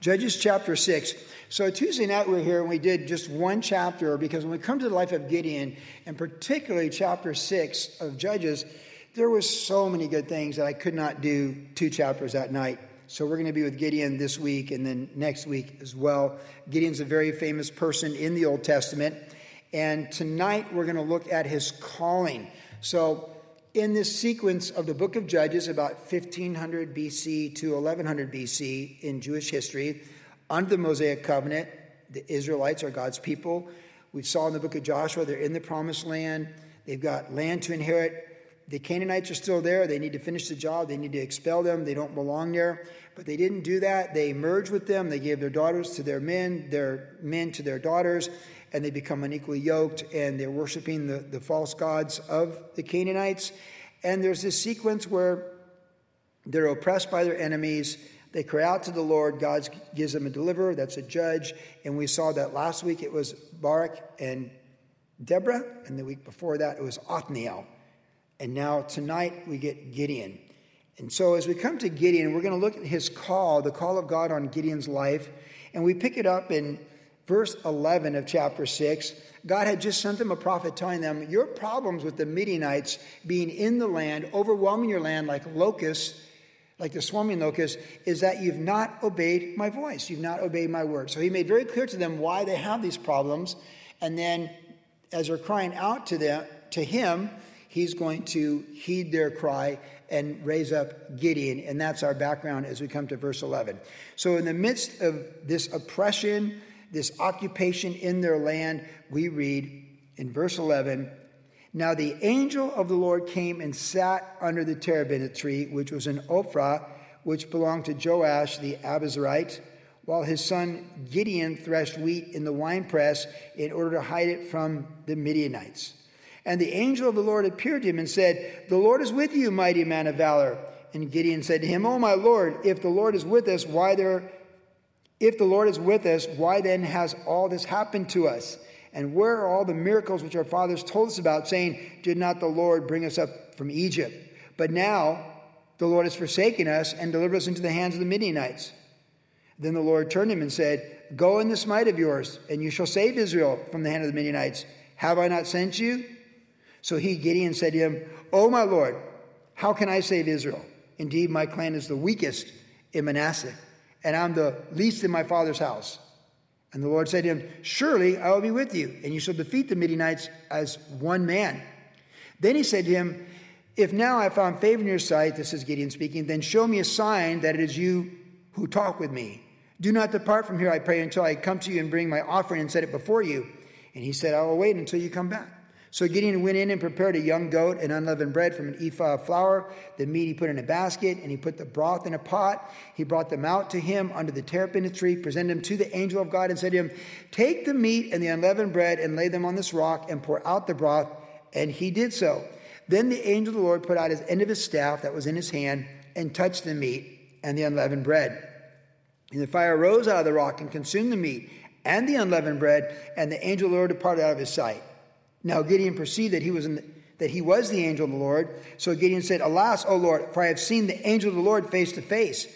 Judges chapter 6. So Tuesday night we we're here and we did just one chapter because when we come to the life of Gideon, and particularly chapter 6 of Judges, there was so many good things that I could not do two chapters that night. So we're going to be with Gideon this week and then next week as well. Gideon's a very famous person in the Old Testament. And tonight we're going to look at his calling. So in this sequence of the book of Judges, about 1500 BC to 1100 BC in Jewish history, under the Mosaic covenant, the Israelites are God's people. We saw in the book of Joshua, they're in the promised land. They've got land to inherit. The Canaanites are still there. They need to finish the job. They need to expel them. They don't belong there. But they didn't do that. They merged with them. They gave their daughters to their men, their men to their daughters, and they become unequally yoked, and they're worshiping the, the false gods of the Canaanites. And there's this sequence where they're oppressed by their enemies. They cry out to the Lord. God gives them a deliverer. That's a judge. And we saw that last week it was Barak and Deborah. And the week before that it was Othniel. And now tonight we get Gideon. And so as we come to Gideon, we're going to look at his call, the call of God on Gideon's life. And we pick it up in verse 11 of chapter 6, God had just sent them a prophet telling them, Your problems with the Midianites being in the land, overwhelming your land like locusts, like the swarming locusts, is that you've not obeyed my voice. You've not obeyed my word. So he made very clear to them why they have these problems. And then as they're crying out to them, to him, he's going to heed their cry and raise up Gideon. And that's our background as we come to verse 11. So, in the midst of this oppression, this occupation in their land, we read in verse 11 Now the angel of the Lord came and sat under the terebinth tree, which was in Ophrah, which belonged to Joash the Abiezrite, while his son Gideon threshed wheat in the winepress in order to hide it from the Midianites. And the angel of the Lord appeared to him and said, The Lord is with you, mighty man of valor. And Gideon said to him, O my Lord, if the Lord is with us, why there if the Lord is with us, why then has all this happened to us? And where are all the miracles which our fathers told us about, saying, Did not the Lord bring us up from Egypt? But now the Lord has forsaken us and delivered us into the hands of the Midianites. Then the Lord turned him and said, Go in this might of yours, and you shall save Israel from the hand of the Midianites. Have I not sent you? So he, Gideon, said to him, O my Lord, how can I save Israel? Indeed, my clan is the weakest in Manasseh and I'm the least in my father's house. And the Lord said to him, Surely I will be with you, and you shall defeat the Midianites as one man. Then he said to him, If now I found favor in your sight, this is Gideon speaking, then show me a sign that it is you who talk with me. Do not depart from here, I pray, until I come to you and bring my offering and set it before you. And he said, I will wait until you come back. So Gideon went in and prepared a young goat and unleavened bread from an ephah of flour. The meat he put in a basket, and he put the broth in a pot. He brought them out to him under the terebinth tree, presented them to the angel of God, and said to him, Take the meat and the unleavened bread and lay them on this rock and pour out the broth. And he did so. Then the angel of the Lord put out his end of his staff that was in his hand and touched the meat and the unleavened bread. And the fire rose out of the rock and consumed the meat and the unleavened bread, and the angel of the Lord departed out of his sight. Now Gideon perceived that he was the, that he was the angel of the Lord. So Gideon said, Alas, O Lord, for I have seen the angel of the Lord face to face.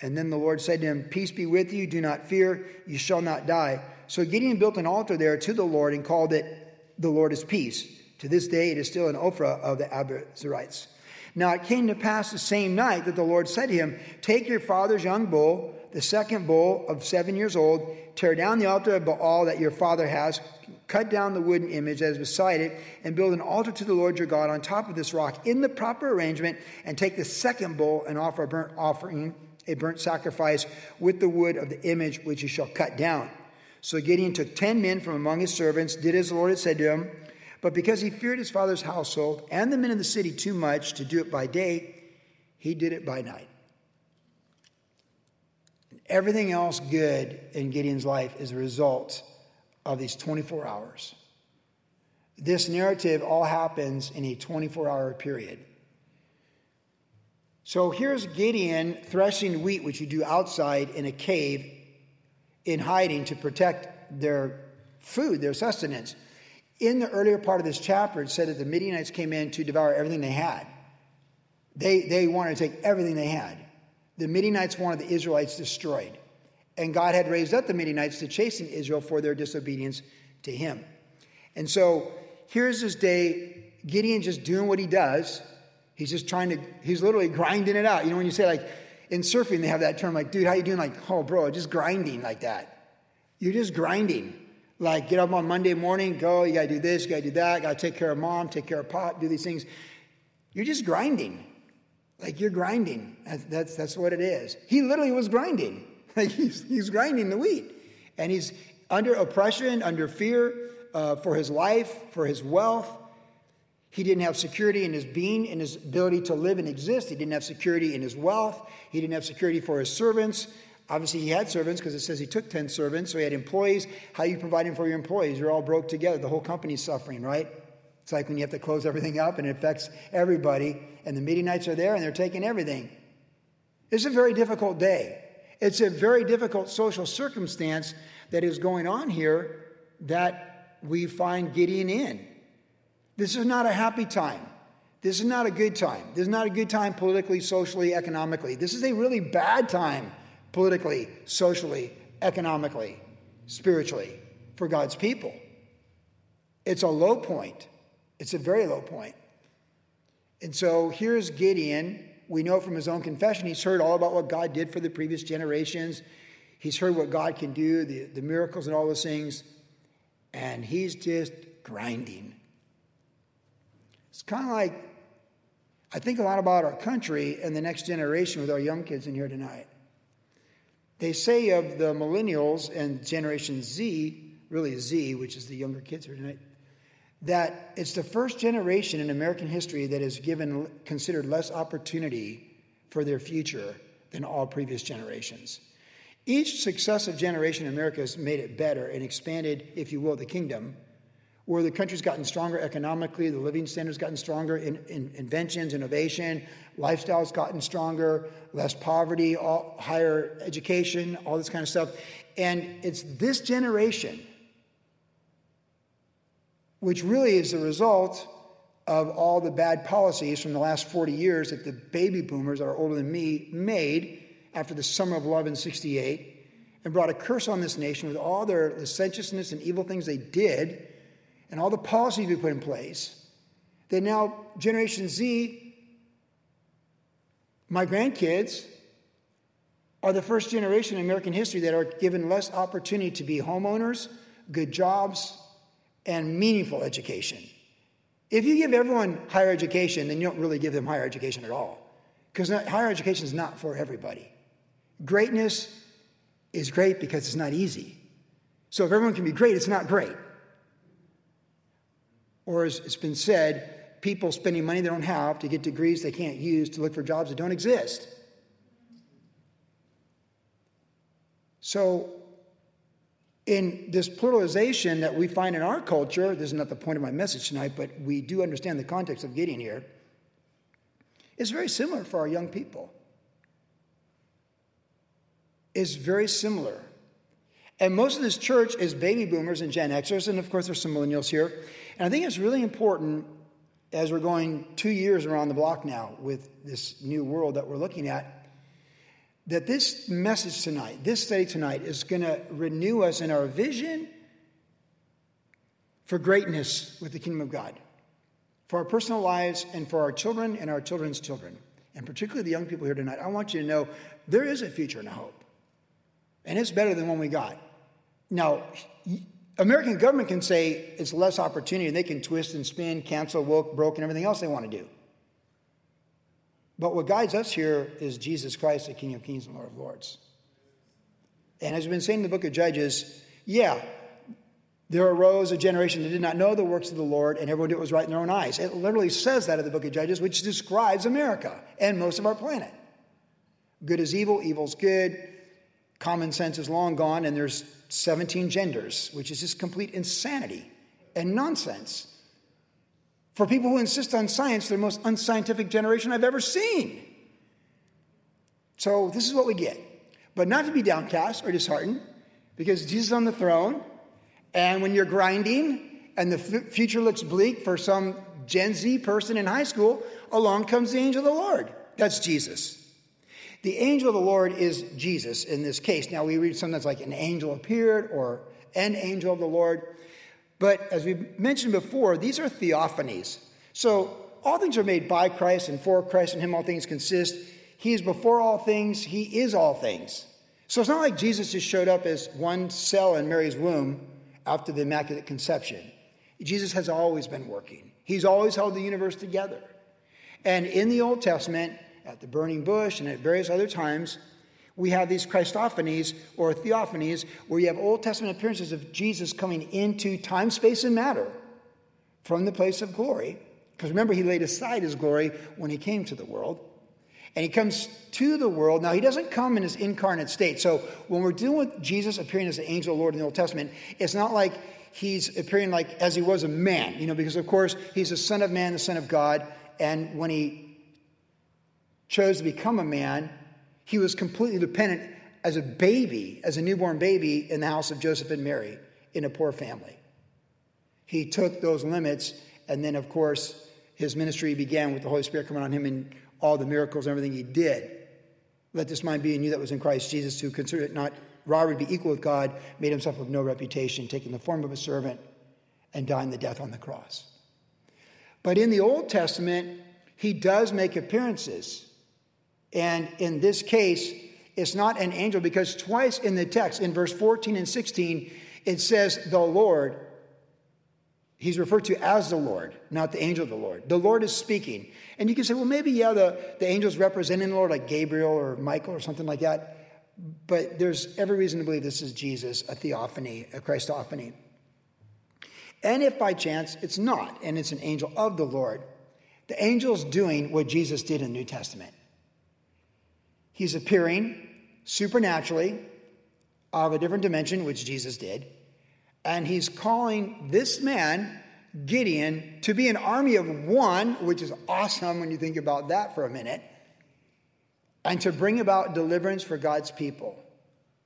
And then the Lord said to him, Peace be with you, do not fear, you shall not die. So Gideon built an altar there to the Lord and called it The Lord is Peace. To this day it is still an Ophrah of the Abiezrites. Now it came to pass the same night that the Lord said to him, Take your father's young bull, the second bull of seven years old, tear down the altar of Baal that your father has, cut down the wooden image that is beside it, and build an altar to the Lord your God on top of this rock in the proper arrangement, and take the second bowl and offer a burnt offering, a burnt sacrifice with the wood of the image which you shall cut down. So Gideon took ten men from among his servants, did as the Lord had said to him. But because he feared his father's household and the men of the city too much to do it by day, he did it by night. Everything else good in Gideon's life is a result of these 24 hours. This narrative all happens in a 24 hour period. So here's Gideon threshing wheat, which you do outside in a cave in hiding to protect their food, their sustenance. In the earlier part of this chapter, it said that the Midianites came in to devour everything they had. They, they wanted to take everything they had. The Midianites wanted the Israelites destroyed. And God had raised up the Midianites to chasten Israel for their disobedience to him. And so here's this day, Gideon just doing what he does. He's just trying to, he's literally grinding it out. You know, when you say like in surfing, they have that term like, dude, how you doing? Like, oh, bro, just grinding like that. You're just grinding. Like, get up on Monday morning, go, you gotta do this, you gotta do that, gotta take care of mom, take care of pop, do these things. You're just grinding. Like, you're grinding. That's, that's, that's what it is. He literally was grinding. He's, he's grinding the wheat. And he's under oppression, under fear uh, for his life, for his wealth. He didn't have security in his being, in his ability to live and exist. He didn't have security in his wealth. He didn't have security for his servants. Obviously, he had servants because it says he took 10 servants. So he had employees. How are you providing for your employees? You're all broke together. The whole company's suffering, right? It's like when you have to close everything up and it affects everybody. And the Midianites are there and they're taking everything. It's a very difficult day. It's a very difficult social circumstance that is going on here that we find Gideon in. This is not a happy time. This is not a good time. This is not a good time politically, socially, economically. This is a really bad time politically, socially, economically, spiritually for God's people. It's a low point. It's a very low point. And so here's Gideon. We know from his own confession, he's heard all about what God did for the previous generations. He's heard what God can do, the, the miracles and all those things. And he's just grinding. It's kind of like, I think a lot about our country and the next generation with our young kids in here tonight. They say of the millennials and Generation Z, really Z, which is the younger kids here tonight, that it's the first generation in American history that is given considered less opportunity for their future than all previous generations. Each successive generation in America has made it better and expanded, if you will, the kingdom, where the country's gotten stronger economically, the living standards gotten stronger in, in inventions, innovation, lifestyle's gotten stronger, less poverty, all, higher education, all this kind of stuff. And it's this generation, which really is the result of all the bad policies from the last 40 years that the baby boomers that are older than me made after the summer of love in 68 and brought a curse on this nation with all their licentiousness and evil things they did and all the policies we put in place, that now Generation Z, my grandkids, are the first generation in American history that are given less opportunity to be homeowners, good jobs, and meaningful education. If you give everyone higher education, then you don't really give them higher education at all. Because higher education is not for everybody. Greatness is great because it's not easy. So if everyone can be great, it's not great. Or as it's been said, people spending money they don't have to get degrees they can't use to look for jobs that don't exist. So, in this pluralization that we find in our culture, this is not the point of my message tonight, but we do understand the context of Gideon here, it's very similar for our young people. It's very similar. And most of this church is baby boomers and Gen Xers, and of course, there's some millennials here. And I think it's really important as we're going two years around the block now with this new world that we're looking at, that this message tonight, this study tonight, is going to renew us in our vision for greatness with the kingdom of God, for our personal lives and for our children and our children's children, and particularly the young people here tonight. I want you to know there is a future and a hope, and it's better than one we got. Now, American government can say it's less opportunity and they can twist and spin, cancel, woke, broke, and everything else they want to do. But what guides us here is Jesus Christ, the King of Kings and Lord of Lords. And as we've been saying in the book of Judges, yeah, there arose a generation that did not know the works of the Lord, and everyone did what was right in their own eyes. It literally says that in the book of Judges, which describes America and most of our planet. Good is evil, evil's good, common sense is long gone, and there's 17 genders, which is just complete insanity and nonsense. For people who insist on science, they're the most unscientific generation I've ever seen. So this is what we get. But not to be downcast or disheartened, because Jesus is on the throne, and when you're grinding and the future looks bleak for some Gen Z person in high school, along comes the angel of the Lord. That's Jesus. The angel of the Lord is Jesus in this case. Now, we read sometimes like an angel appeared or an angel of the Lord. But as we mentioned before, these are theophanies. So all things are made by Christ and for Christ, and Him all things consist. He is before all things, He is all things. So it's not like Jesus just showed up as one cell in Mary's womb after the Immaculate Conception. Jesus has always been working, He's always held the universe together. And in the Old Testament, at the burning bush and at various other times, we have these Christophanies or theophanies where you have Old Testament appearances of Jesus coming into time, space, and matter from the place of glory. Because remember, he laid aside his glory when he came to the world. And he comes to the world. Now, he doesn't come in his incarnate state. So, when we're dealing with Jesus appearing as the angel of the Lord in the Old Testament, it's not like he's appearing like as he was a man, you know, because of course he's the Son of Man, the Son of God. And when he chose to become a man, he was completely dependent as a baby, as a newborn baby in the house of Joseph and Mary in a poor family. He took those limits, and then, of course, his ministry began with the Holy Spirit coming on him and all the miracles and everything he did. Let this mind be in you that was in Christ Jesus, who considered it not robbery to be equal with God, made himself of no reputation, taking the form of a servant and dying the death on the cross. But in the Old Testament, he does make appearances. And in this case, it's not an angel because twice in the text, in verse 14 and 16, it says the Lord. He's referred to as the Lord, not the angel of the Lord. The Lord is speaking. And you can say, well, maybe, yeah, the, the angel's representing the Lord, like Gabriel or Michael or something like that. But there's every reason to believe this is Jesus, a theophany, a Christophany. And if by chance it's not, and it's an angel of the Lord, the angel's doing what Jesus did in the New Testament. He's appearing supernaturally of a different dimension, which Jesus did, and he's calling this man, Gideon, to be an army of one, which is awesome when you think about that for a minute, and to bring about deliverance for God's people.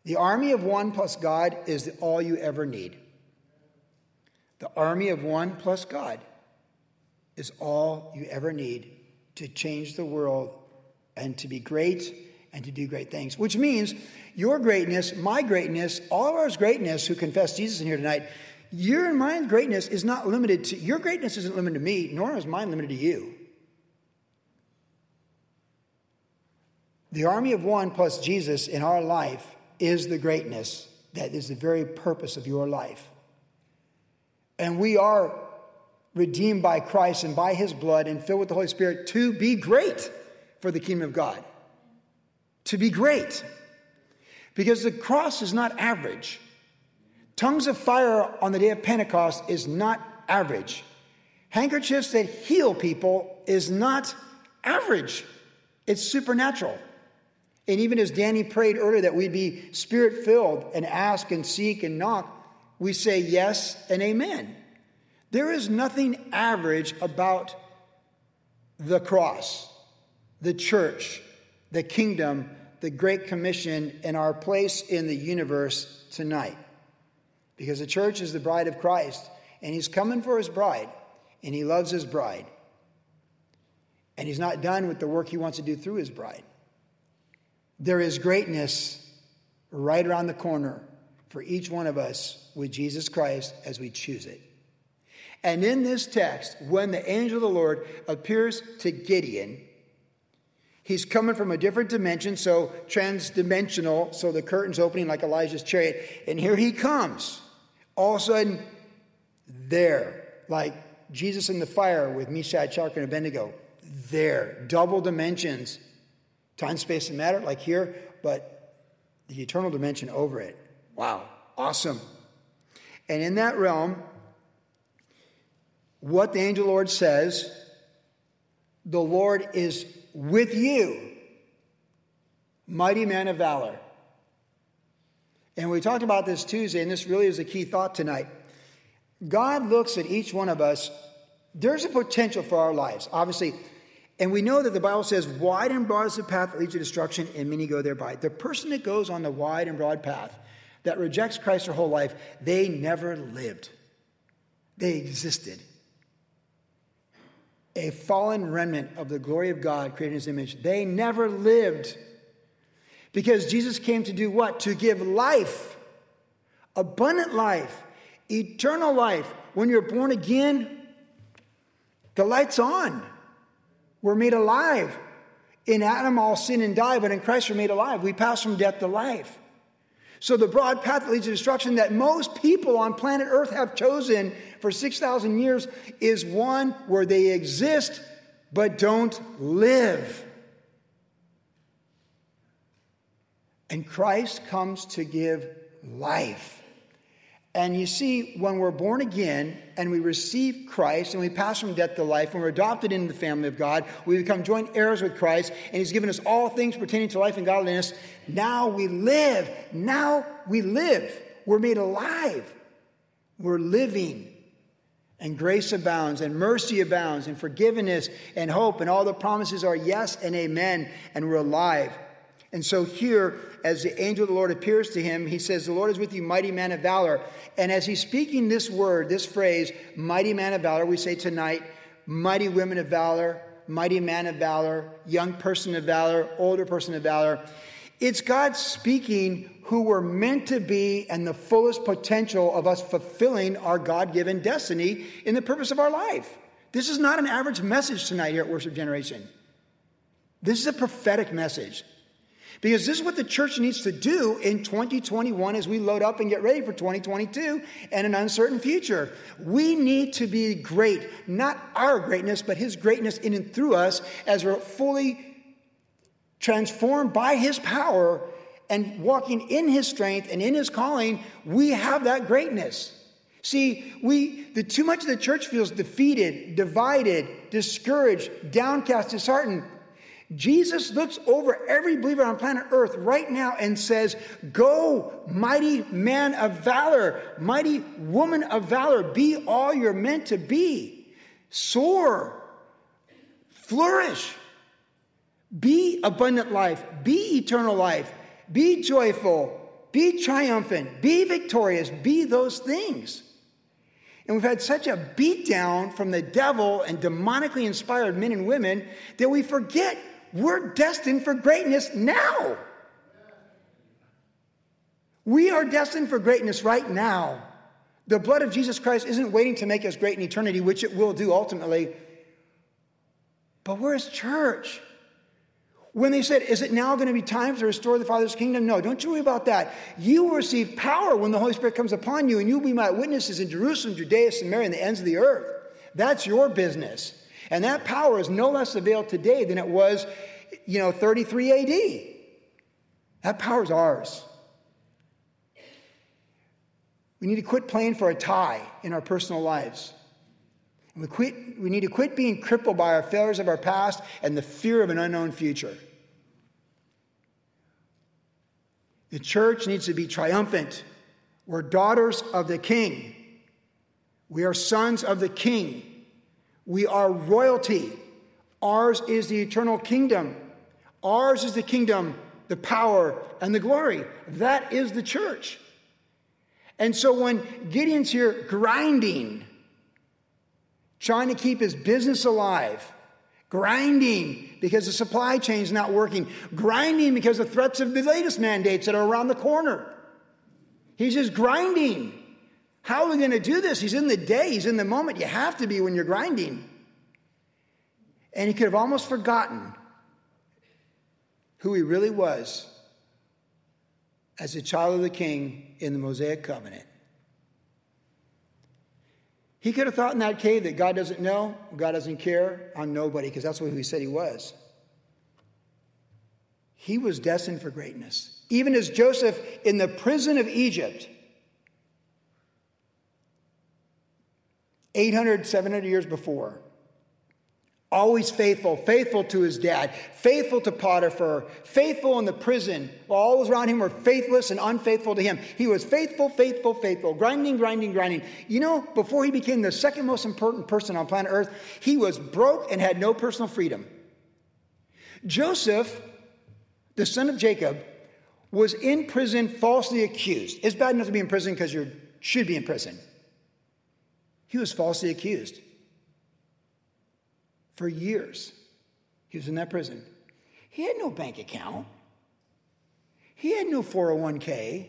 The army of one plus God is all you ever need. The army of one plus God is all you ever need to change the world and to be great and to do great things, which means your greatness, my greatness, all of ours greatness who confess Jesus in here tonight, your and mine greatness is not limited to, your greatness isn't limited to me, nor is mine limited to you. The army of one plus Jesus in our life is the greatness that is the very purpose of your life. And we are redeemed by Christ and by his blood and filled with the Holy Spirit to be great for the kingdom of God to be great. Because the cross is not average. Tongues of fire on the day of Pentecost is not average. Handkerchiefs that heal people is not average, it's supernatural. And even as Danny prayed earlier that we'd be spirit filled and ask and seek and knock, we say yes and amen. There is nothing average about the cross, the church, the kingdom, the Great Commission, and our place in the universe tonight. Because the church is the bride of Christ, and He's coming for His bride, and He loves His bride. And He's not done with the work He wants to do through His bride. There is greatness right around the corner for each one of us with Jesus Christ as we choose it. And in this text, when the angel of the Lord appears to Gideon, He's coming from a different dimension, so transdimensional, so the curtain's opening like Elijah's chariot. And here he comes. All of a sudden, there, like Jesus in the fire with Meshach, Shadrach, and Abednego. There, double dimensions, time, space, and matter, like here, but the eternal dimension over it. Wow, awesome. And in that realm, what the angel Lord says, the Lord is with you, mighty man of valor. And we talked about this Tuesday, and this really is a key thought tonight. God looks at each one of us. There's a potential for our lives, obviously. And we know that the Bible says, wide and broad is the path that leads to destruction, and many go thereby. The person that goes on the wide and broad path, that rejects Christ their whole life, they never lived. They existed a fallen remnant of the glory of God created in his image. They never lived Because Jesus came to do what? To give life, abundant life, eternal life. When you're born again, the light's on. We're made alive. In Adam, all sin and die, but in Christ, we're made alive. We pass from death to life. So, the broad path that leads to destruction that most people on planet Earth have chosen for 6,000 years is one where they exist but don't live. And Christ comes to give life. And you see, when we're born again and we receive Christ and we pass from death to life, when we're adopted into the family of God, we become joint heirs with Christ, and He's given us all things pertaining to life and godliness. Now we live. Now we live. We're made alive. We're living. And grace abounds, and mercy abounds, and forgiveness, and hope, and all the promises are yes and amen, and we're alive. And so here, as the angel of the Lord appears to him, he says, The Lord is with you, mighty man of valor. And as he's speaking this word, this phrase, mighty man of valor, we say tonight, mighty women of valor, mighty man of valor, young person of valor, older person of valor. It's God speaking who we're meant to be and the fullest potential of us fulfilling our God given destiny in the purpose of our life. This is not an average message tonight here at Worship Generation. This is a prophetic message. Because this is what the church needs to do in 2021 as we load up and get ready for 2022 and an uncertain future. We need to be great, not our greatness, but His greatness in and through us as we're fully transformed by His power and walking in His strength and in His calling. We have that greatness. See, we the too much of the church feels defeated, divided, discouraged, downcast, disheartened. Jesus looks over every believer on planet Earth right now and says, Go, mighty man of valor, mighty woman of valor, be all you're meant to be. Soar, flourish, be abundant life, be eternal life, be joyful, be triumphant, be victorious, be those things. And we've had such a beatdown from the devil and demonically inspired men and women that we forget we're destined for greatness now. We are destined for greatness right now. The blood of Jesus Christ isn't waiting to make us great in eternity, which it will do ultimately. But where's church? When they said, Is it now going to be time to restore the Father's kingdom? No, don't you worry about that. You will receive power when the Holy Spirit comes upon you, and you'll be my witnesses in Jerusalem, Judea, Samaria, and the ends of the earth. That's your business. And that power is no less available today than it was, you know, 33 AD. That power is ours. We need to quit playing for a tie in our personal lives. we, quit, we need to quit being crippled by our failures of our past and the fear of an unknown future. The church needs to be triumphant. We're daughters of the king. We are sons of the king. We are royalty. Ours is the eternal kingdom. Ours is the kingdom, the power, and the glory. That is the church. And so when Gideon's here grinding, trying to keep his business alive, grinding because the supply chain's not working, grinding because of threats of the latest mandates that are around the corner. He's just grinding. How are we going to do this? He's in the day, he's in the moment. You have to be when you're grinding. And he could have almost forgotten who he really was as a child of the king in the Mosaic covenant. He could have thought in that cave that God doesn't know, God doesn't care, I'm nobody, because that's what he said he was. He was destined for greatness. Even as Joseph in the prison of Egypt, 800, 700 years before. Always faithful, faithful to his dad, faithful to Potiphar, faithful in the prison. All those around him were faithless and unfaithful to him. He was faithful, faithful, faithful, grinding, grinding, grinding. You know, before he became the second most important person on planet Earth, he was broke and had no personal freedom. Joseph, the son of Jacob, was in prison falsely accused. It's bad enough to be in prison because you should be in prison. He was falsely accused. For years, he was in that prison. He had no bank account. He had no 401k.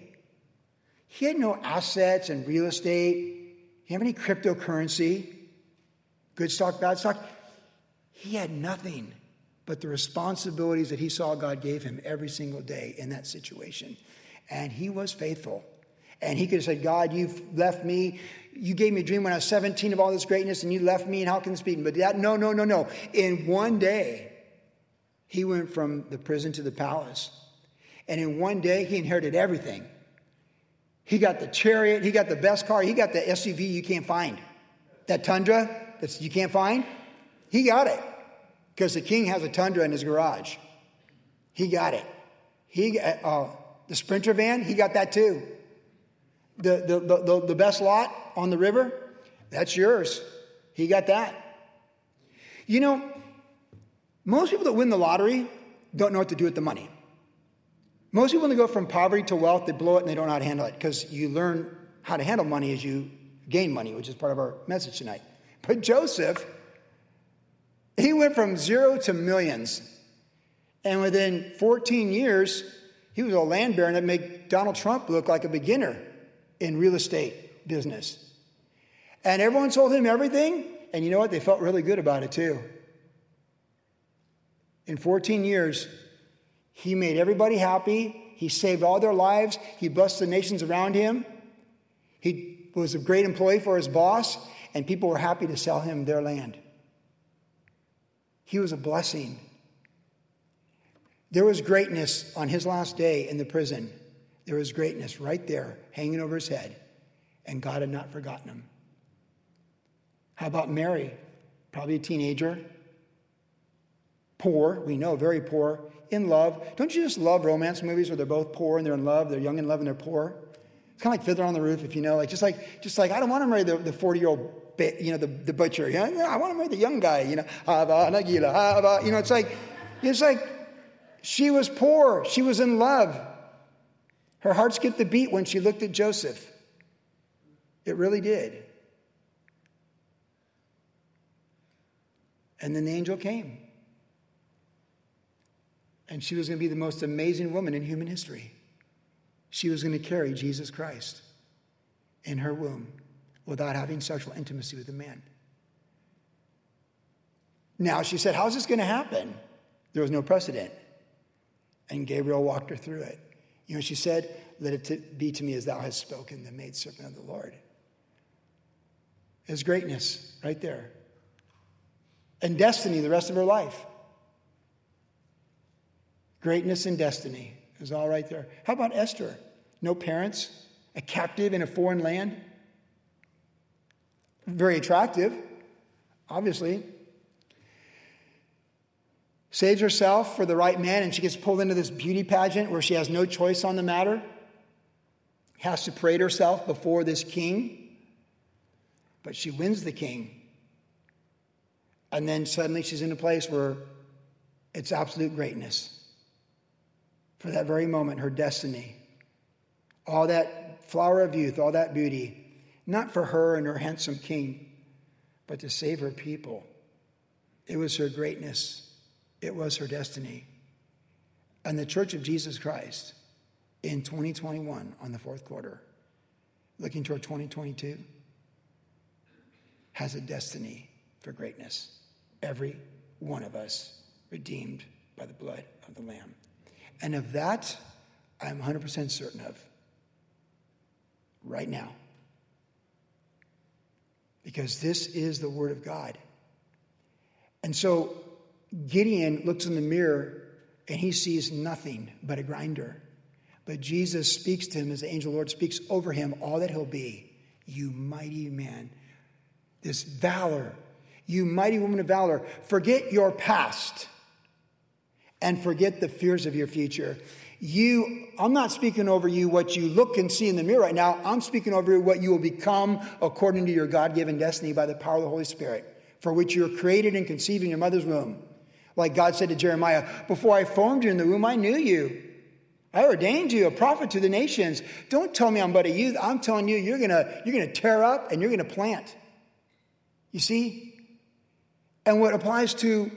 He had no assets and real estate. He didn't have any cryptocurrency, good stock, bad stock. He had nothing but the responsibilities that he saw God gave him every single day in that situation. And he was faithful. And he could have said, God, you've left me. You gave me a dream when I was 17 of all this greatness, and you left me, and how can this be? But that, no, no, no, no. In one day, he went from the prison to the palace. And in one day, he inherited everything. He got the chariot, he got the best car, he got the SUV you can't find. That Tundra that you can't find, he got it. Because the king has a Tundra in his garage. He got it. He, uh, the Sprinter van, he got that too. The, the, the, the best lot on the river, that's yours. He got that. You know, most people that win the lottery don't know what to do with the money. Most people, when they go from poverty to wealth, they blow it and they don't know how to handle it because you learn how to handle money as you gain money, which is part of our message tonight. But Joseph, he went from zero to millions. And within 14 years, he was a land baron that made Donald Trump look like a beginner in real estate business. And everyone told him everything, and you know what? They felt really good about it too. In 14 years, he made everybody happy. He saved all their lives. He blessed the nations around him. He was a great employee for his boss, and people were happy to sell him their land. He was a blessing. There was greatness on his last day in the prison. There was greatness right there hanging over his head, and God had not forgotten him. How about Mary? Probably a teenager. Poor, we know, very poor, in love. Don't you just love romance movies where they're both poor and they're in love, they're young in love and they're poor? It's kind of like Fiddler on the Roof, if you know, like just like just like I don't want to marry the 40 year old you know, the, the butcher. Know, I want to marry the young guy, you know, Nagila, you know, it's like, it's like she was poor. She was in love. Her heart skipped a beat when she looked at Joseph. It really did. And then the angel came. And she was going to be the most amazing woman in human history. She was going to carry Jesus Christ in her womb without having sexual intimacy with a man. Now, she said, How's this going to happen? There was no precedent. And Gabriel walked her through it. You know, she said, Let it be to me as thou hast spoken, the maidservant of the Lord. His greatness right there. And destiny the rest of her life. Greatness and destiny is all right there. How about Esther? No parents, a captive in a foreign land. Very attractive, obviously. Saves herself for the right man, and she gets pulled into this beauty pageant where she has no choice on the matter. Has to parade herself before this king, but she wins the king. And then suddenly she's in a place where it's absolute greatness for that very moment, her destiny. All that flower of youth, all that beauty, not for her and her handsome king, but to save her people. It was her greatness, it was her destiny. And the Church of Jesus Christ in 2021 on the fourth quarter, looking toward 2022, has a destiny for greatness. Every one of us redeemed by the blood of the Lamb. And of that, I'm 100% certain of right now. Because this is the Word of God. And so Gideon looks in the mirror and he sees nothing but a grinder. But Jesus speaks to him as the angel of the Lord speaks over him all that he'll be. You mighty man. This valor. You mighty woman of valor. Forget your past and forget the fears of your future. You, I'm not speaking over you what you look and see in the mirror right now. I'm speaking over you what you will become according to your God given destiny by the power of the Holy Spirit, for which you were created and conceived in your mother's womb. Like God said to Jeremiah, Before I formed you in the womb, I knew you. I ordained you a prophet to the nations. Don't tell me I'm but a youth. I'm telling you, you're gonna, you're gonna tear up and you're gonna plant. You see? And what applies to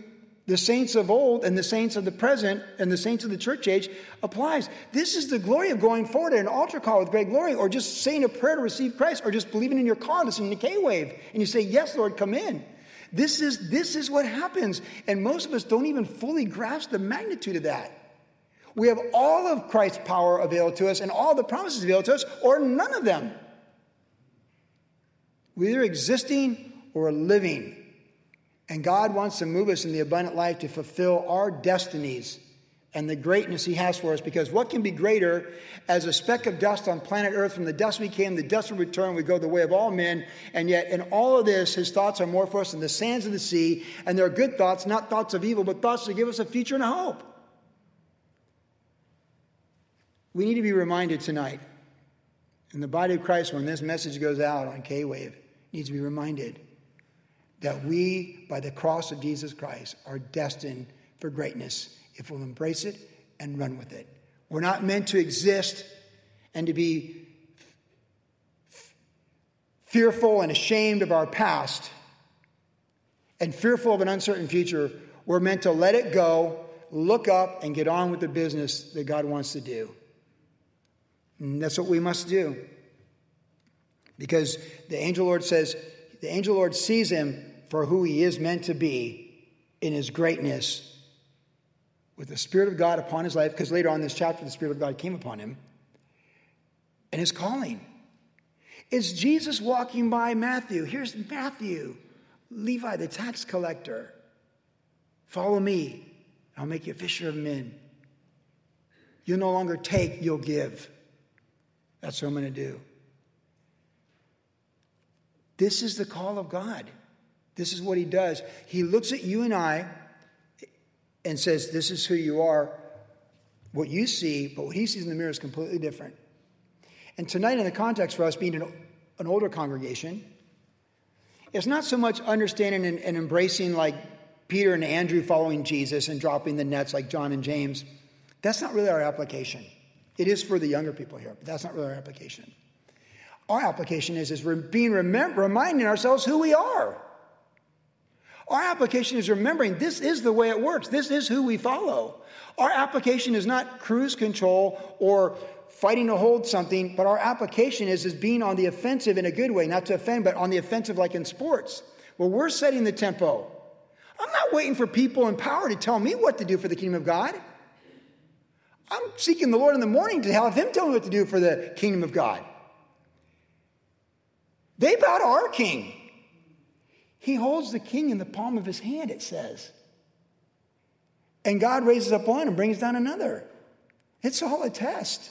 the saints of old and the saints of the present and the saints of the church age applies. This is the glory of going forward at an altar call with great glory, or just saying a prayer to receive Christ, or just believing in your car, listening to K Wave, and you say, Yes, Lord, come in. This is, this is what happens. And most of us don't even fully grasp the magnitude of that. We have all of Christ's power available to us and all the promises available to us, or none of them. We're either existing or living. And God wants to move us in the abundant life to fulfill our destinies and the greatness He has for us. Because what can be greater as a speck of dust on planet Earth? From the dust we came, the dust will return. We go the way of all men. And yet, in all of this, His thoughts are more for us than the sands of the sea. And they're good thoughts, not thoughts of evil, but thoughts to give us a future and a hope. We need to be reminded tonight, in the body of Christ, when this message goes out on K Wave, needs to be reminded that we, by the cross of Jesus Christ, are destined for greatness if we'll embrace it and run with it. We're not meant to exist and to be f- fearful and ashamed of our past and fearful of an uncertain future. We're meant to let it go, look up, and get on with the business that God wants to do. And that's what we must do. Because the angel Lord says, the angel Lord sees him for who he is meant to be in his greatness with the Spirit of God upon his life, because later on in this chapter, the Spirit of God came upon him, and his calling. Is Jesus walking by Matthew? Here's Matthew, Levi, the tax collector. Follow me, I'll make you a fisher of men. You'll no longer take, you'll give. That's what I'm going to do. This is the call of God. This is what he does. He looks at you and I and says, This is who you are, what you see, but what he sees in the mirror is completely different. And tonight, in the context for us being an, an older congregation, it's not so much understanding and, and embracing like Peter and Andrew following Jesus and dropping the nets like John and James. That's not really our application. It is for the younger people here, but that's not really our application. Our application is, is being remember, reminding ourselves who we are. Our application is remembering this is the way it works. This is who we follow. Our application is not cruise control or fighting to hold something, but our application is, is being on the offensive in a good way, not to offend, but on the offensive like in sports. Well, we're setting the tempo. I'm not waiting for people in power to tell me what to do for the kingdom of God. I'm seeking the Lord in the morning to have Him tell me what to do for the kingdom of God. They bow to our king. He holds the king in the palm of his hand, it says. And God raises up one and brings down another. It's all a test.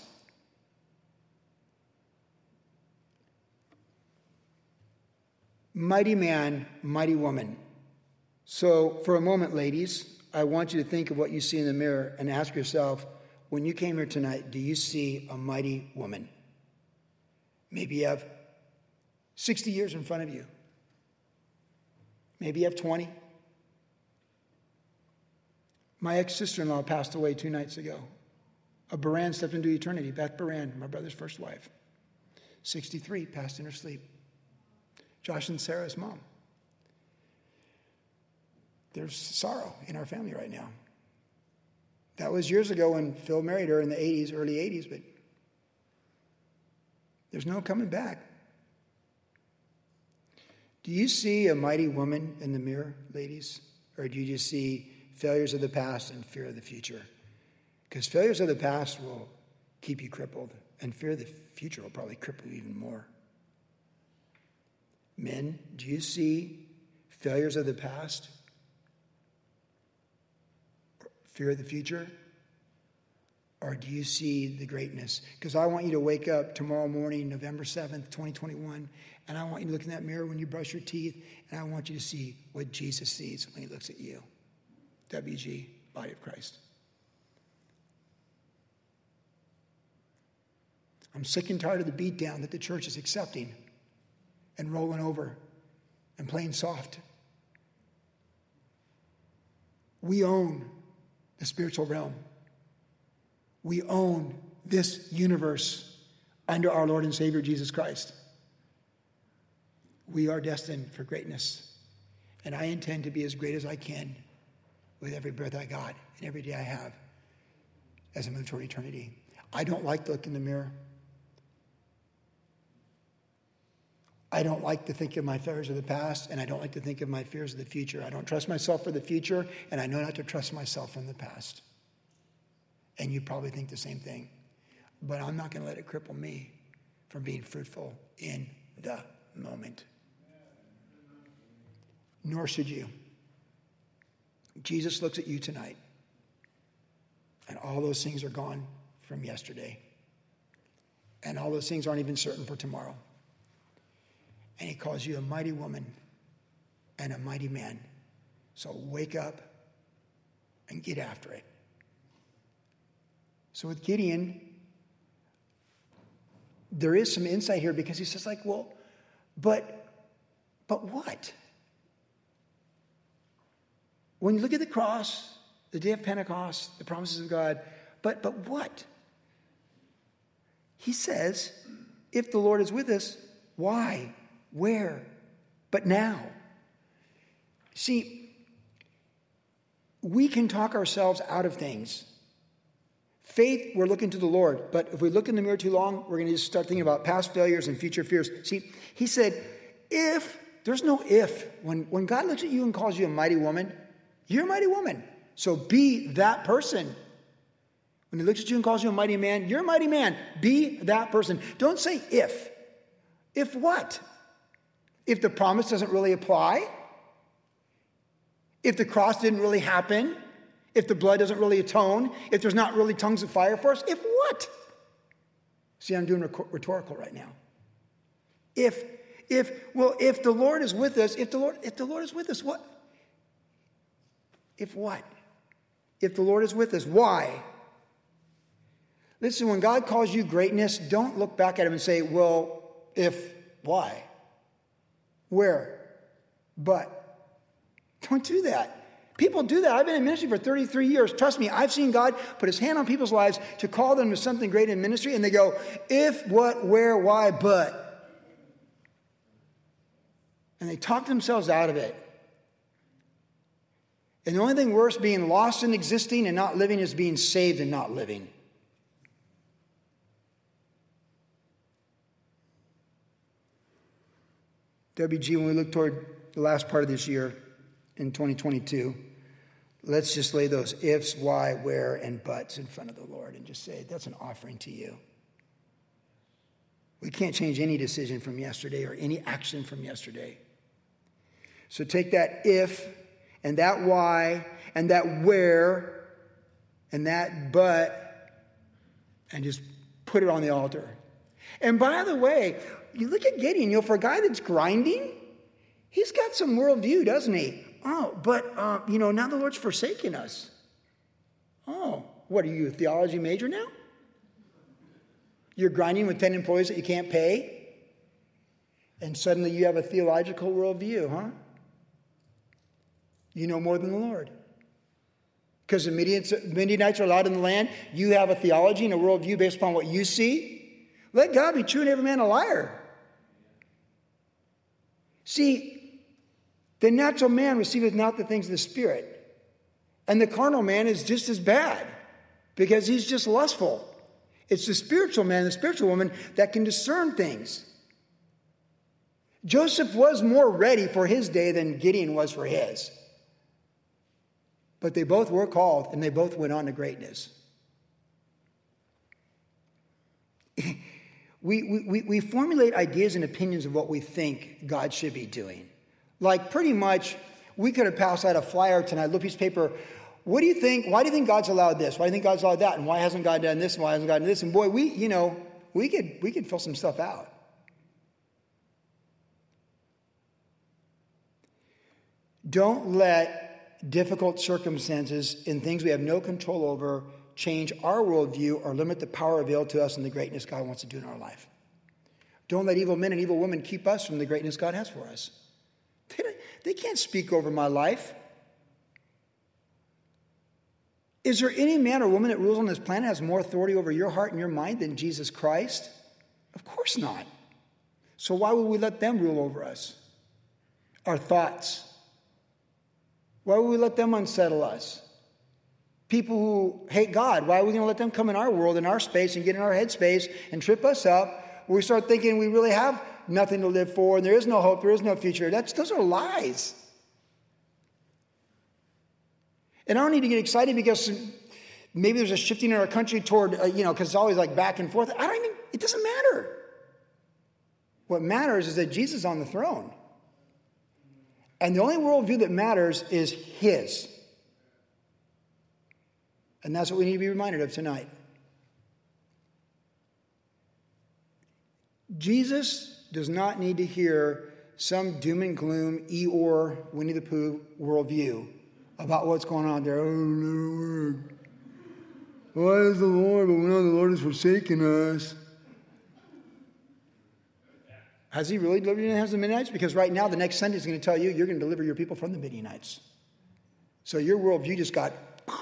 Mighty man, mighty woman. So, for a moment, ladies, I want you to think of what you see in the mirror and ask yourself when you came here tonight, do you see a mighty woman? Maybe you have 60 years in front of you. Maybe you have 20. My ex sister in law passed away two nights ago. A Baran stepped into eternity. Beth Baran, my brother's first wife. 63, passed in her sleep. Josh and Sarah's mom. There's sorrow in our family right now. That was years ago when Phil married her in the 80s, early 80s, but there's no coming back. Do you see a mighty woman in the mirror, ladies? Or do you just see failures of the past and fear of the future? Because failures of the past will keep you crippled, and fear of the future will probably cripple you even more. Men, do you see failures of the past? Fear of the future? Or do you see the greatness? Because I want you to wake up tomorrow morning, November 7th, 2021, and I want you to look in that mirror when you brush your teeth, and I want you to see what Jesus sees when he looks at you. WG, body of Christ. I'm sick and tired of the beatdown that the church is accepting and rolling over and playing soft. We own the spiritual realm. We own this universe under our Lord and Savior Jesus Christ. We are destined for greatness. And I intend to be as great as I can with every breath I got and every day I have as I move toward eternity. I don't like to look in the mirror. I don't like to think of my fears of the past, and I don't like to think of my fears of the future. I don't trust myself for the future, and I know not to trust myself in the past. And you probably think the same thing. But I'm not going to let it cripple me from being fruitful in the moment. Nor should you. Jesus looks at you tonight, and all those things are gone from yesterday. And all those things aren't even certain for tomorrow. And he calls you a mighty woman and a mighty man. So wake up and get after it. So with Gideon, there is some insight here because he says, like, well, but but what? When you look at the cross, the day of Pentecost, the promises of God, but but what? He says, if the Lord is with us, why? Where? But now. See, we can talk ourselves out of things. Faith, we're looking to the Lord. But if we look in the mirror too long, we're going to just start thinking about past failures and future fears. See, he said, if, there's no if. When, when God looks at you and calls you a mighty woman, you're a mighty woman. So be that person. When he looks at you and calls you a mighty man, you're a mighty man. Be that person. Don't say if. If what? If the promise doesn't really apply? If the cross didn't really happen? If the blood doesn't really atone? If there's not really tongues of fire for us? If what? See, I'm doing rhetorical right now. If, if, well, if the Lord is with us, if the Lord, if the Lord is with us, what? If what? If the Lord is with us, why? Listen, when God calls you greatness, don't look back at him and say, well, if, why? Where? But. Don't do that. People do that. I've been in ministry for 33 years. Trust me, I've seen God put his hand on people's lives to call them to something great in ministry, and they go, if, what, where, why, but. And they talk themselves out of it. And the only thing worse being lost and existing and not living is being saved and not living. WG, when we look toward the last part of this year in 2022, let's just lay those ifs, why, where, and buts in front of the Lord and just say, that's an offering to you. We can't change any decision from yesterday or any action from yesterday. So take that if and that why and that where and that but and just put it on the altar. And by the way, you look at Gideon, you know, for a guy that's grinding, he's got some worldview, doesn't he? Oh, but, uh, you know, now the Lord's forsaken us. Oh, what are you, a theology major now? You're grinding with 10 employees that you can't pay? And suddenly you have a theological worldview, huh? You know more than the Lord. Because the Midianites are allowed in the land, you have a theology and a worldview based upon what you see. Let God be true and every man a liar. See, the natural man receiveth not the things of the Spirit, and the carnal man is just as bad because he's just lustful. It's the spiritual man, the spiritual woman that can discern things. Joseph was more ready for his day than Gideon was for his. But they both were called and they both went on to greatness. we, we, we formulate ideas and opinions of what we think God should be doing. Like, pretty much, we could have passed out a flyer tonight, little piece of paper. What do you think? Why do you think God's allowed this? Why do you think God's allowed that? And why hasn't God done this? And why hasn't God done this? And boy, we, you know, we could, we could fill some stuff out. Don't let difficult circumstances and things we have no control over change our worldview or limit the power available to us and the greatness God wants to do in our life. Don't let evil men and evil women keep us from the greatness God has for us. They, they can't speak over my life. Is there any man or woman that rules on this planet has more authority over your heart and your mind than Jesus Christ? Of course not. So why would we let them rule over us? Our thoughts, Why would we let them unsettle us? People who hate God, why are we going to let them come in our world, in our space, and get in our headspace and trip us up? We start thinking we really have nothing to live for and there is no hope, there is no future. That's, those are lies. And I don't need to get excited because maybe there's a shifting in our country toward, uh, you know, because it's always like back and forth. I don't even, it doesn't matter. What matters is that Jesus is on the throne. And the only worldview that matters is His. And that's what we need to be reminded of tonight. Jesus does not need to hear some doom and gloom Eeyore, Winnie the Pooh worldview about what's going on there. Oh, Lord. Why is the Lord? But we know the Lord has forsaken us. Has he really delivered you from the Midianites? Because right now, the next Sunday is going to tell you you're going to deliver your people from the Midianites. So your worldview just got,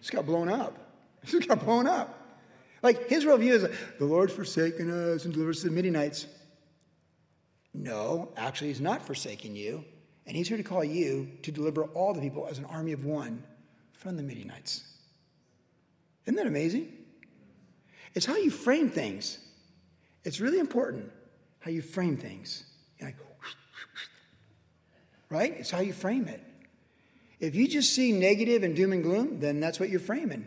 just got blown up. It just got blown up. Like his worldview is the Lord's forsaken us and delivers the Midianites. No, actually, he's not forsaking you. And he's here to call you to deliver all the people as an army of one from the Midianites. Isn't that amazing? It's how you frame things. It's really important how you frame things. Right? It's how you frame it. If you just see negative and doom and gloom, then that's what you're framing.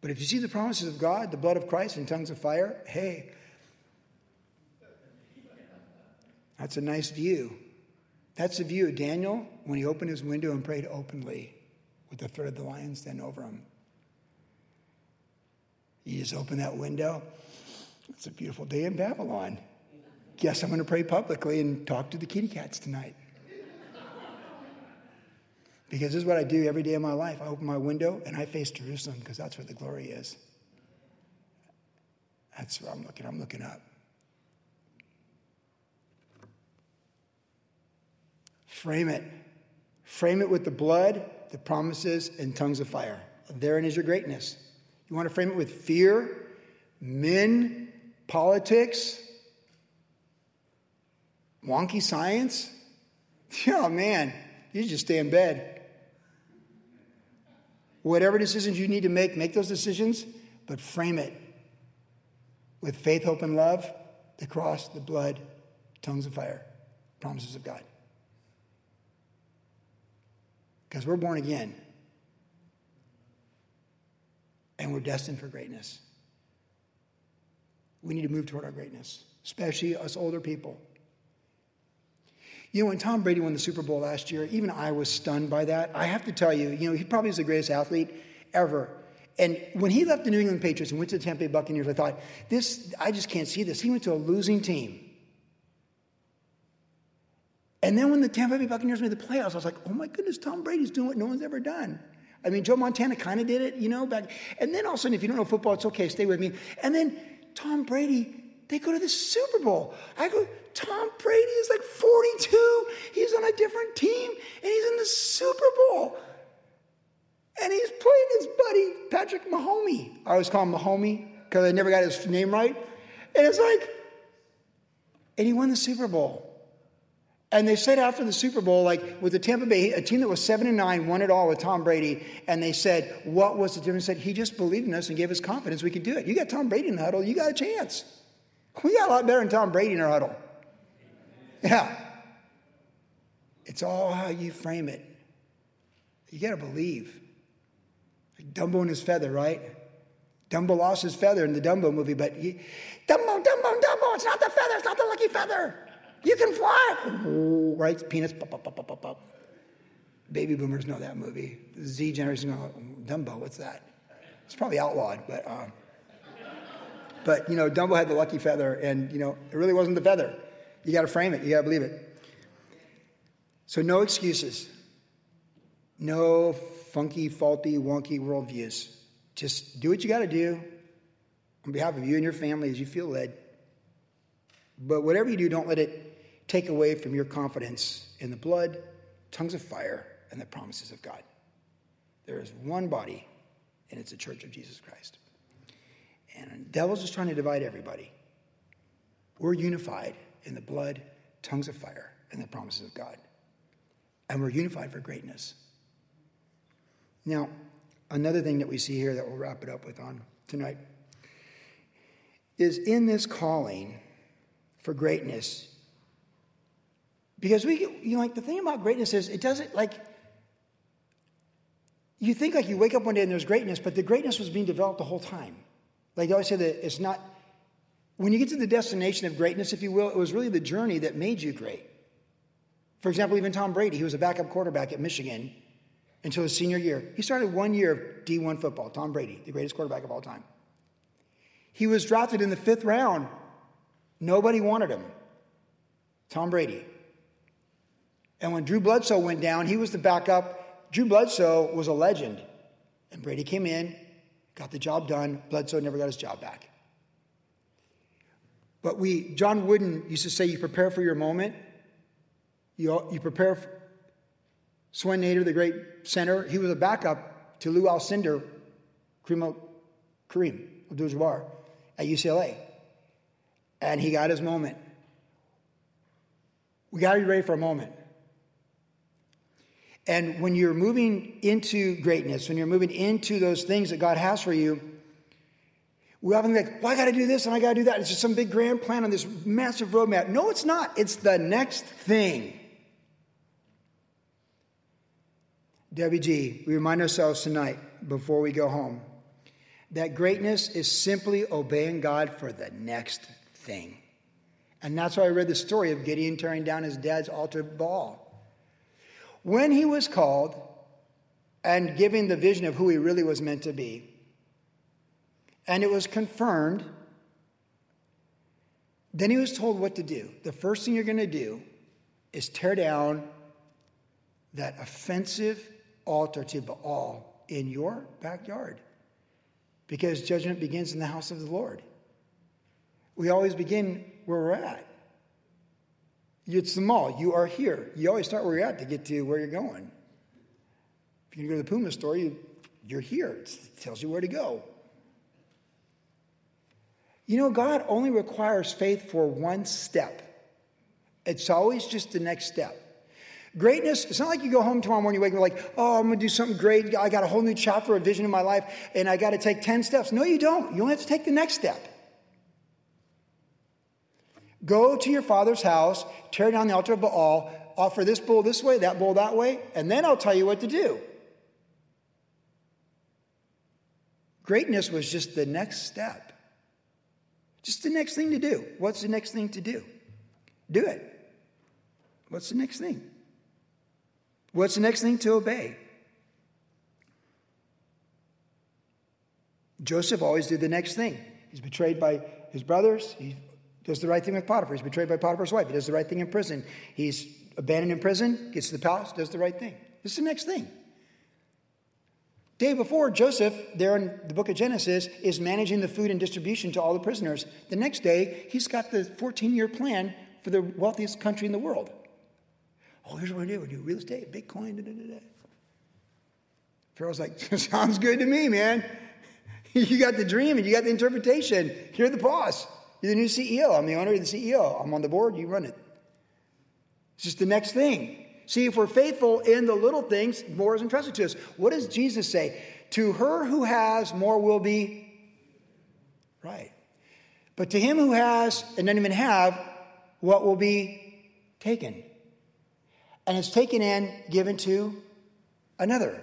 But if you see the promises of God, the blood of Christ, and tongues of fire, hey, that's a nice view. That's the view of Daniel when he opened his window and prayed openly with the threat of the lions then over him. You just open that window. It's a beautiful day in Babylon. Guess I'm going to pray publicly and talk to the kitty cats tonight. Because this is what I do every day of my life. I open my window and I face Jerusalem because that's where the glory is. That's where I'm looking. I'm looking up. Frame it. Frame it with the blood, the promises, and tongues of fire. Therein is your greatness. You want to frame it with fear, men, politics, wonky science? Oh man, you just stay in bed. Whatever decisions you need to make, make those decisions, but frame it with faith, hope, and love, the cross, the blood, tongues of fire, promises of God. Because we're born again and we're destined for greatness. We need to move toward our greatness, especially us older people. You know, when Tom Brady won the Super Bowl last year, even I was stunned by that. I have to tell you, you know, he probably is the greatest athlete ever. And when he left the New England Patriots and went to the Tampa Bay Buccaneers, I thought, this, I just can't see this. He went to a losing team. And then when the Tampa Bay Buccaneers made the playoffs, I was like, oh my goodness, Tom Brady's doing what no one's ever done. I mean, Joe Montana kind of did it, you know, back. And then all of a sudden, if you don't know football, it's okay, stay with me. And then Tom Brady, they go to the Super Bowl. I go, Tom Brady is like 42. He's on a different team, and he's in the Super Bowl. And he's playing his buddy, Patrick Mahomey. I always call him Mahomey because I never got his name right. And it's like, and he won the Super Bowl. And they said after the Super Bowl, like with the Tampa Bay, a team that was seven and nine, won it all with Tom Brady. And they said, What was the difference? They Said he just believed in us and gave us confidence we could do it. You got Tom Brady in the huddle, you got a chance. We got a lot better than Tom Brady in our huddle. Yeah. It's all how you frame it. You got to believe. Like Dumbo and his feather, right? Dumbo lost his feather in the Dumbo movie, but he, Dumbo, Dumbo, Dumbo, it's not the feather, it's not the lucky feather. You can fly. Oh, right? Penis. Pop, pop, pop, pop, pop. Baby boomers know that movie. Z generation go, Dumbo, what's that? It's probably outlawed, but um, but you know, Dumbo had the lucky feather, and you know, it really wasn't the feather. You got to frame it. You got to believe it. So no excuses. No funky, faulty, wonky worldviews. Just do what you got to do on behalf of you and your family as you feel led. But whatever you do, don't let it take away from your confidence in the blood, tongues of fire, and the promises of God. There is one body, and it's the church of Jesus Christ. And the devil's just trying to divide everybody. We're unified in the blood, tongues of fire, and the promises of God. And we're unified for greatness. Now, another thing that we see here that we'll wrap it up with on tonight is in this calling for greatness. Because we, you know, like the thing about greatness is it doesn't like, you think like you wake up one day and there's greatness, but the greatness was being developed the whole time. Like they always say that it's not, when you get to the destination of greatness, if you will, it was really the journey that made you great. For example, even Tom Brady, he was a backup quarterback at Michigan until his senior year. He started one year of D1 football, Tom Brady, the greatest quarterback of all time. He was drafted in the fifth round. Nobody wanted him. Tom Brady. And when Drew Bledsoe went down, he was the backup. Drew Bledsoe was a legend. And Brady came in, got the job done. Bledsoe never got his job back. But we, John Wooden used to say, you prepare for your moment. You, you prepare. For, Swen Nater, the great center, he was a backup to Lou Alcindor, Kareem, Kareem Abdul-Jabbar at UCLA. And he got his moment. We got to be ready for a moment. And when you're moving into greatness, when you're moving into those things that God has for you, we often think, well, I got to do this and I got to do that. It's just some big grand plan on this massive roadmap. No, it's not. It's the next thing. WG, we remind ourselves tonight before we go home that greatness is simply obeying God for the next thing. And that's why I read the story of Gideon tearing down his dad's altar Baal. When he was called and given the vision of who he really was meant to be, and it was confirmed, then he was told what to do. The first thing you're going to do is tear down that offensive altar to Baal in your backyard because judgment begins in the house of the Lord. We always begin where we're at. It's the mall. You are here. You always start where you're at to get to where you're going. If to go to the Puma store, you, you're here. It tells you where to go. You know, God only requires faith for one step. It's always just the next step. Greatness, it's not like you go home tomorrow morning, you wake up like, oh, I'm to do something great. I got a whole new chapter of vision in my life, and I got to take 10 steps. No, you don't. You only have to take the next step. Go to your father's house, tear down the altar of Baal, offer this bull this way, that bull that way, and then I'll tell you what to do. Greatness was just the next step. Just the next thing to do. What's the next thing to do? Do it. What's the next thing? What's the next thing to obey? Joseph always did the next thing. He's betrayed by his brothers. He does the right thing with Potiphar. He's betrayed by Potiphar's wife. He does the right thing in prison. He's abandoned in prison, gets to the palace, does the right thing. This is the next thing. Day before, Joseph, there in the book of Genesis, is managing the food and distribution to all the prisoners. The next day, he's got the 14 year plan for the wealthiest country in the world. Oh, here's what we do. We do real estate, Bitcoin, da, da, da, da. Pharaoh's like, sounds good to me, man. you got the dream and you got the interpretation. You're the boss. You're the new CEO. I'm the owner, you're the CEO. I'm on the board, you run it. It's just the next thing. See, if we're faithful in the little things, more is entrusted to us. What does Jesus say? To her who has, more will be. Right. But to him who has and doesn't even have, what will be taken? and it's taken and given to another.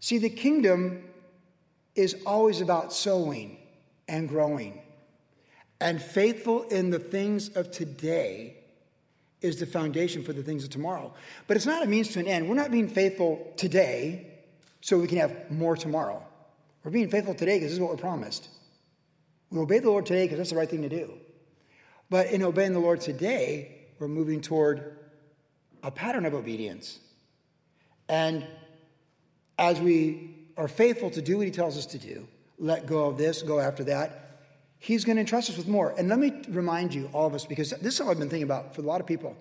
See, the kingdom is always about sowing and growing. And faithful in the things of today is the foundation for the things of tomorrow. But it's not a means to an end. We're not being faithful today so we can have more tomorrow. We're being faithful today because this is what we're promised. We obey the Lord today because that's the right thing to do. But in obeying the Lord today, we're moving toward a pattern of obedience. And as we are faithful to do what he tells us to do, let go of this, go after that, he's going to entrust us with more. And let me remind you, all of us, because this is all I've been thinking about for a lot of people.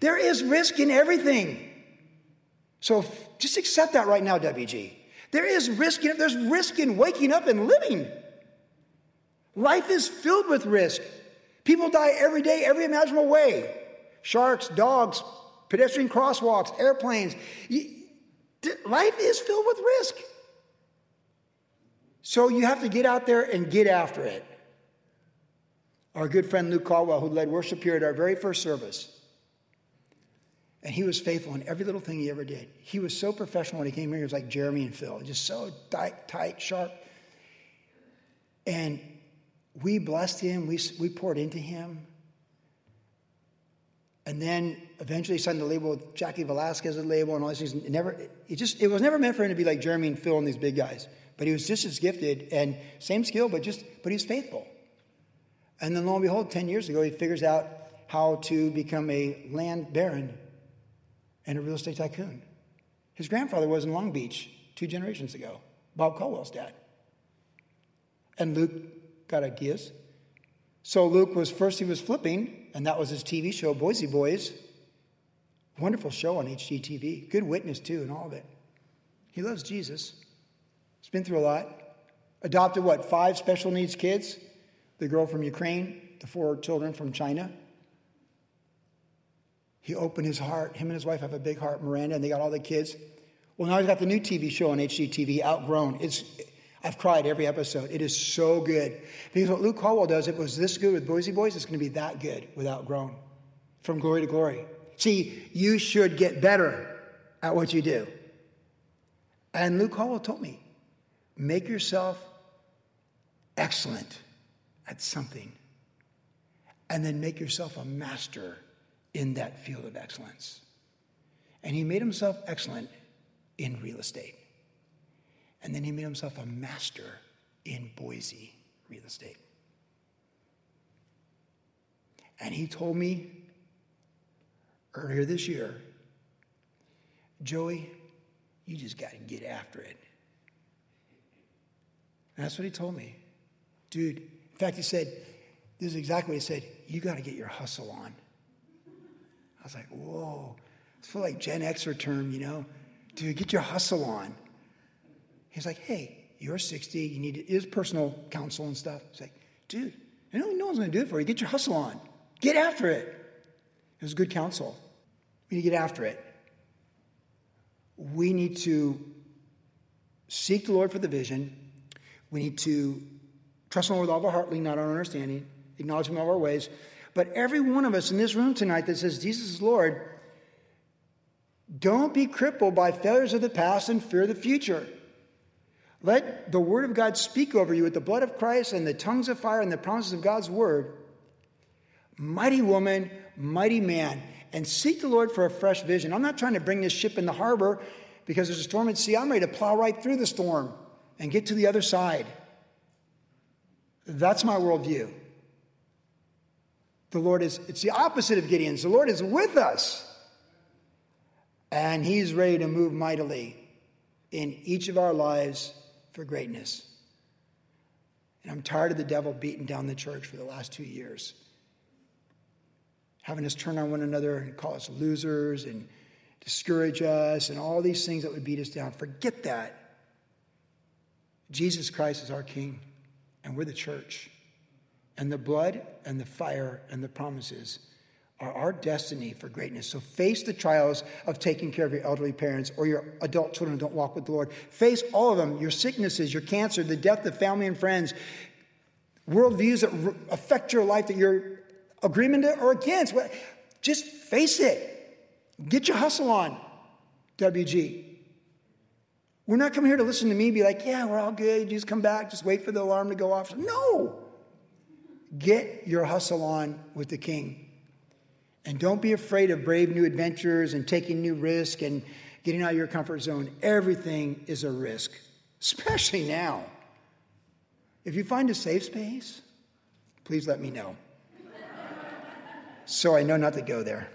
There is risk in everything. So just accept that right now, WG. There is risk in there's risk in waking up and living. Life is filled with risk. People die every day, every imaginable way. sharks, dogs, pedestrian crosswalks, airplanes. Life is filled with risk. So you have to get out there and get after it. Our good friend Luke Caldwell, who led worship here at our very first service, and he was faithful in every little thing he ever did. He was so professional when he came here. He was like Jeremy and Phil, just so tight, tight sharp. And we blessed him. We, we poured into him. And then eventually signed the label with Jackie Velasquez's label and all these things. It never, it just, it was never meant for him to be like Jeremy and Phil and these big guys. But he was just as gifted and same skill, but just, but he was faithful. And then lo and behold, 10 years ago, he figures out how to become a land baron and a real estate tycoon. His grandfather was in Long Beach two generations ago, Bob Caldwell's dad. And Luke got ideas. So Luke was first, he was flipping, and that was his TV show, Boise Boys. Wonderful show on HGTV. Good witness, too, and all of it. He loves Jesus. He's been through a lot. Adopted what, five special needs kids? The girl from Ukraine, the four children from China. He opened his heart. Him and his wife have a big heart, Miranda, and they got all the kids. Well, now he's got the new TV show on HGTV, Outgrown. It's, I've cried every episode. It is so good. Because what Luke Caldwell does, it was this good with Boise Boys, it's going to be that good with Outgrown. From glory to glory. See, you should get better at what you do. And Luke Caldwell told me, make yourself excellent at something, and then make yourself a master in that field of excellence. And he made himself excellent in real estate. And then he made himself a master in Boise real estate. And he told me earlier this year, Joey, you just got to get after it. And that's what he told me. Dude, fact, he said, this is exactly what he said, you got to get your hustle on. I was like, whoa. It's for like Gen Xer term, you know? Dude, get your hustle on. He's like, hey, you're 60, you need his personal counsel and stuff. He's like, dude, no, no one's going to do it for you. Get your hustle on. Get after it. It was good counsel. We need to get after it. We need to seek the Lord for the vision. We need to trust Him with all of our heart, lean not on our understanding, acknowledge Him in all our ways. But every one of us in this room tonight that says Jesus is Lord, don't be crippled by failures of the past and fear the future. Let the word of God speak over you with the blood of Christ and the tongues of fire and the promises of God's word. Mighty woman, mighty man, and seek the Lord for a fresh vision. I'm not trying to bring this ship in the harbor because there's a storm at sea. I'm ready to plow right through the storm and get to the other side. That's my worldview. The Lord is, it's the opposite of Gideon's. The Lord is with us. And He's ready to move mightily in each of our lives for greatness. And I'm tired of the devil beating down the church for the last two years, having us turn on one another and call us losers and discourage us and all these things that would beat us down. Forget that. Jesus Christ is our King, and we're the church. And the blood and the fire and the promises are our destiny for greatness. So face the trials of taking care of your elderly parents or your adult children who don't walk with the Lord. Face all of them your sicknesses, your cancer, the death of family and friends, worldviews that affect your life that you're agreement to or against. Just face it. Get your hustle on, WG. We're not coming here to listen to me be like, yeah, we're all good. Just come back, just wait for the alarm to go off. No. Get your hustle on with the king. And don't be afraid of brave new adventures and taking new risk and getting out of your comfort zone. Everything is a risk, especially now. If you find a safe space, please let me know. so I know not to go there.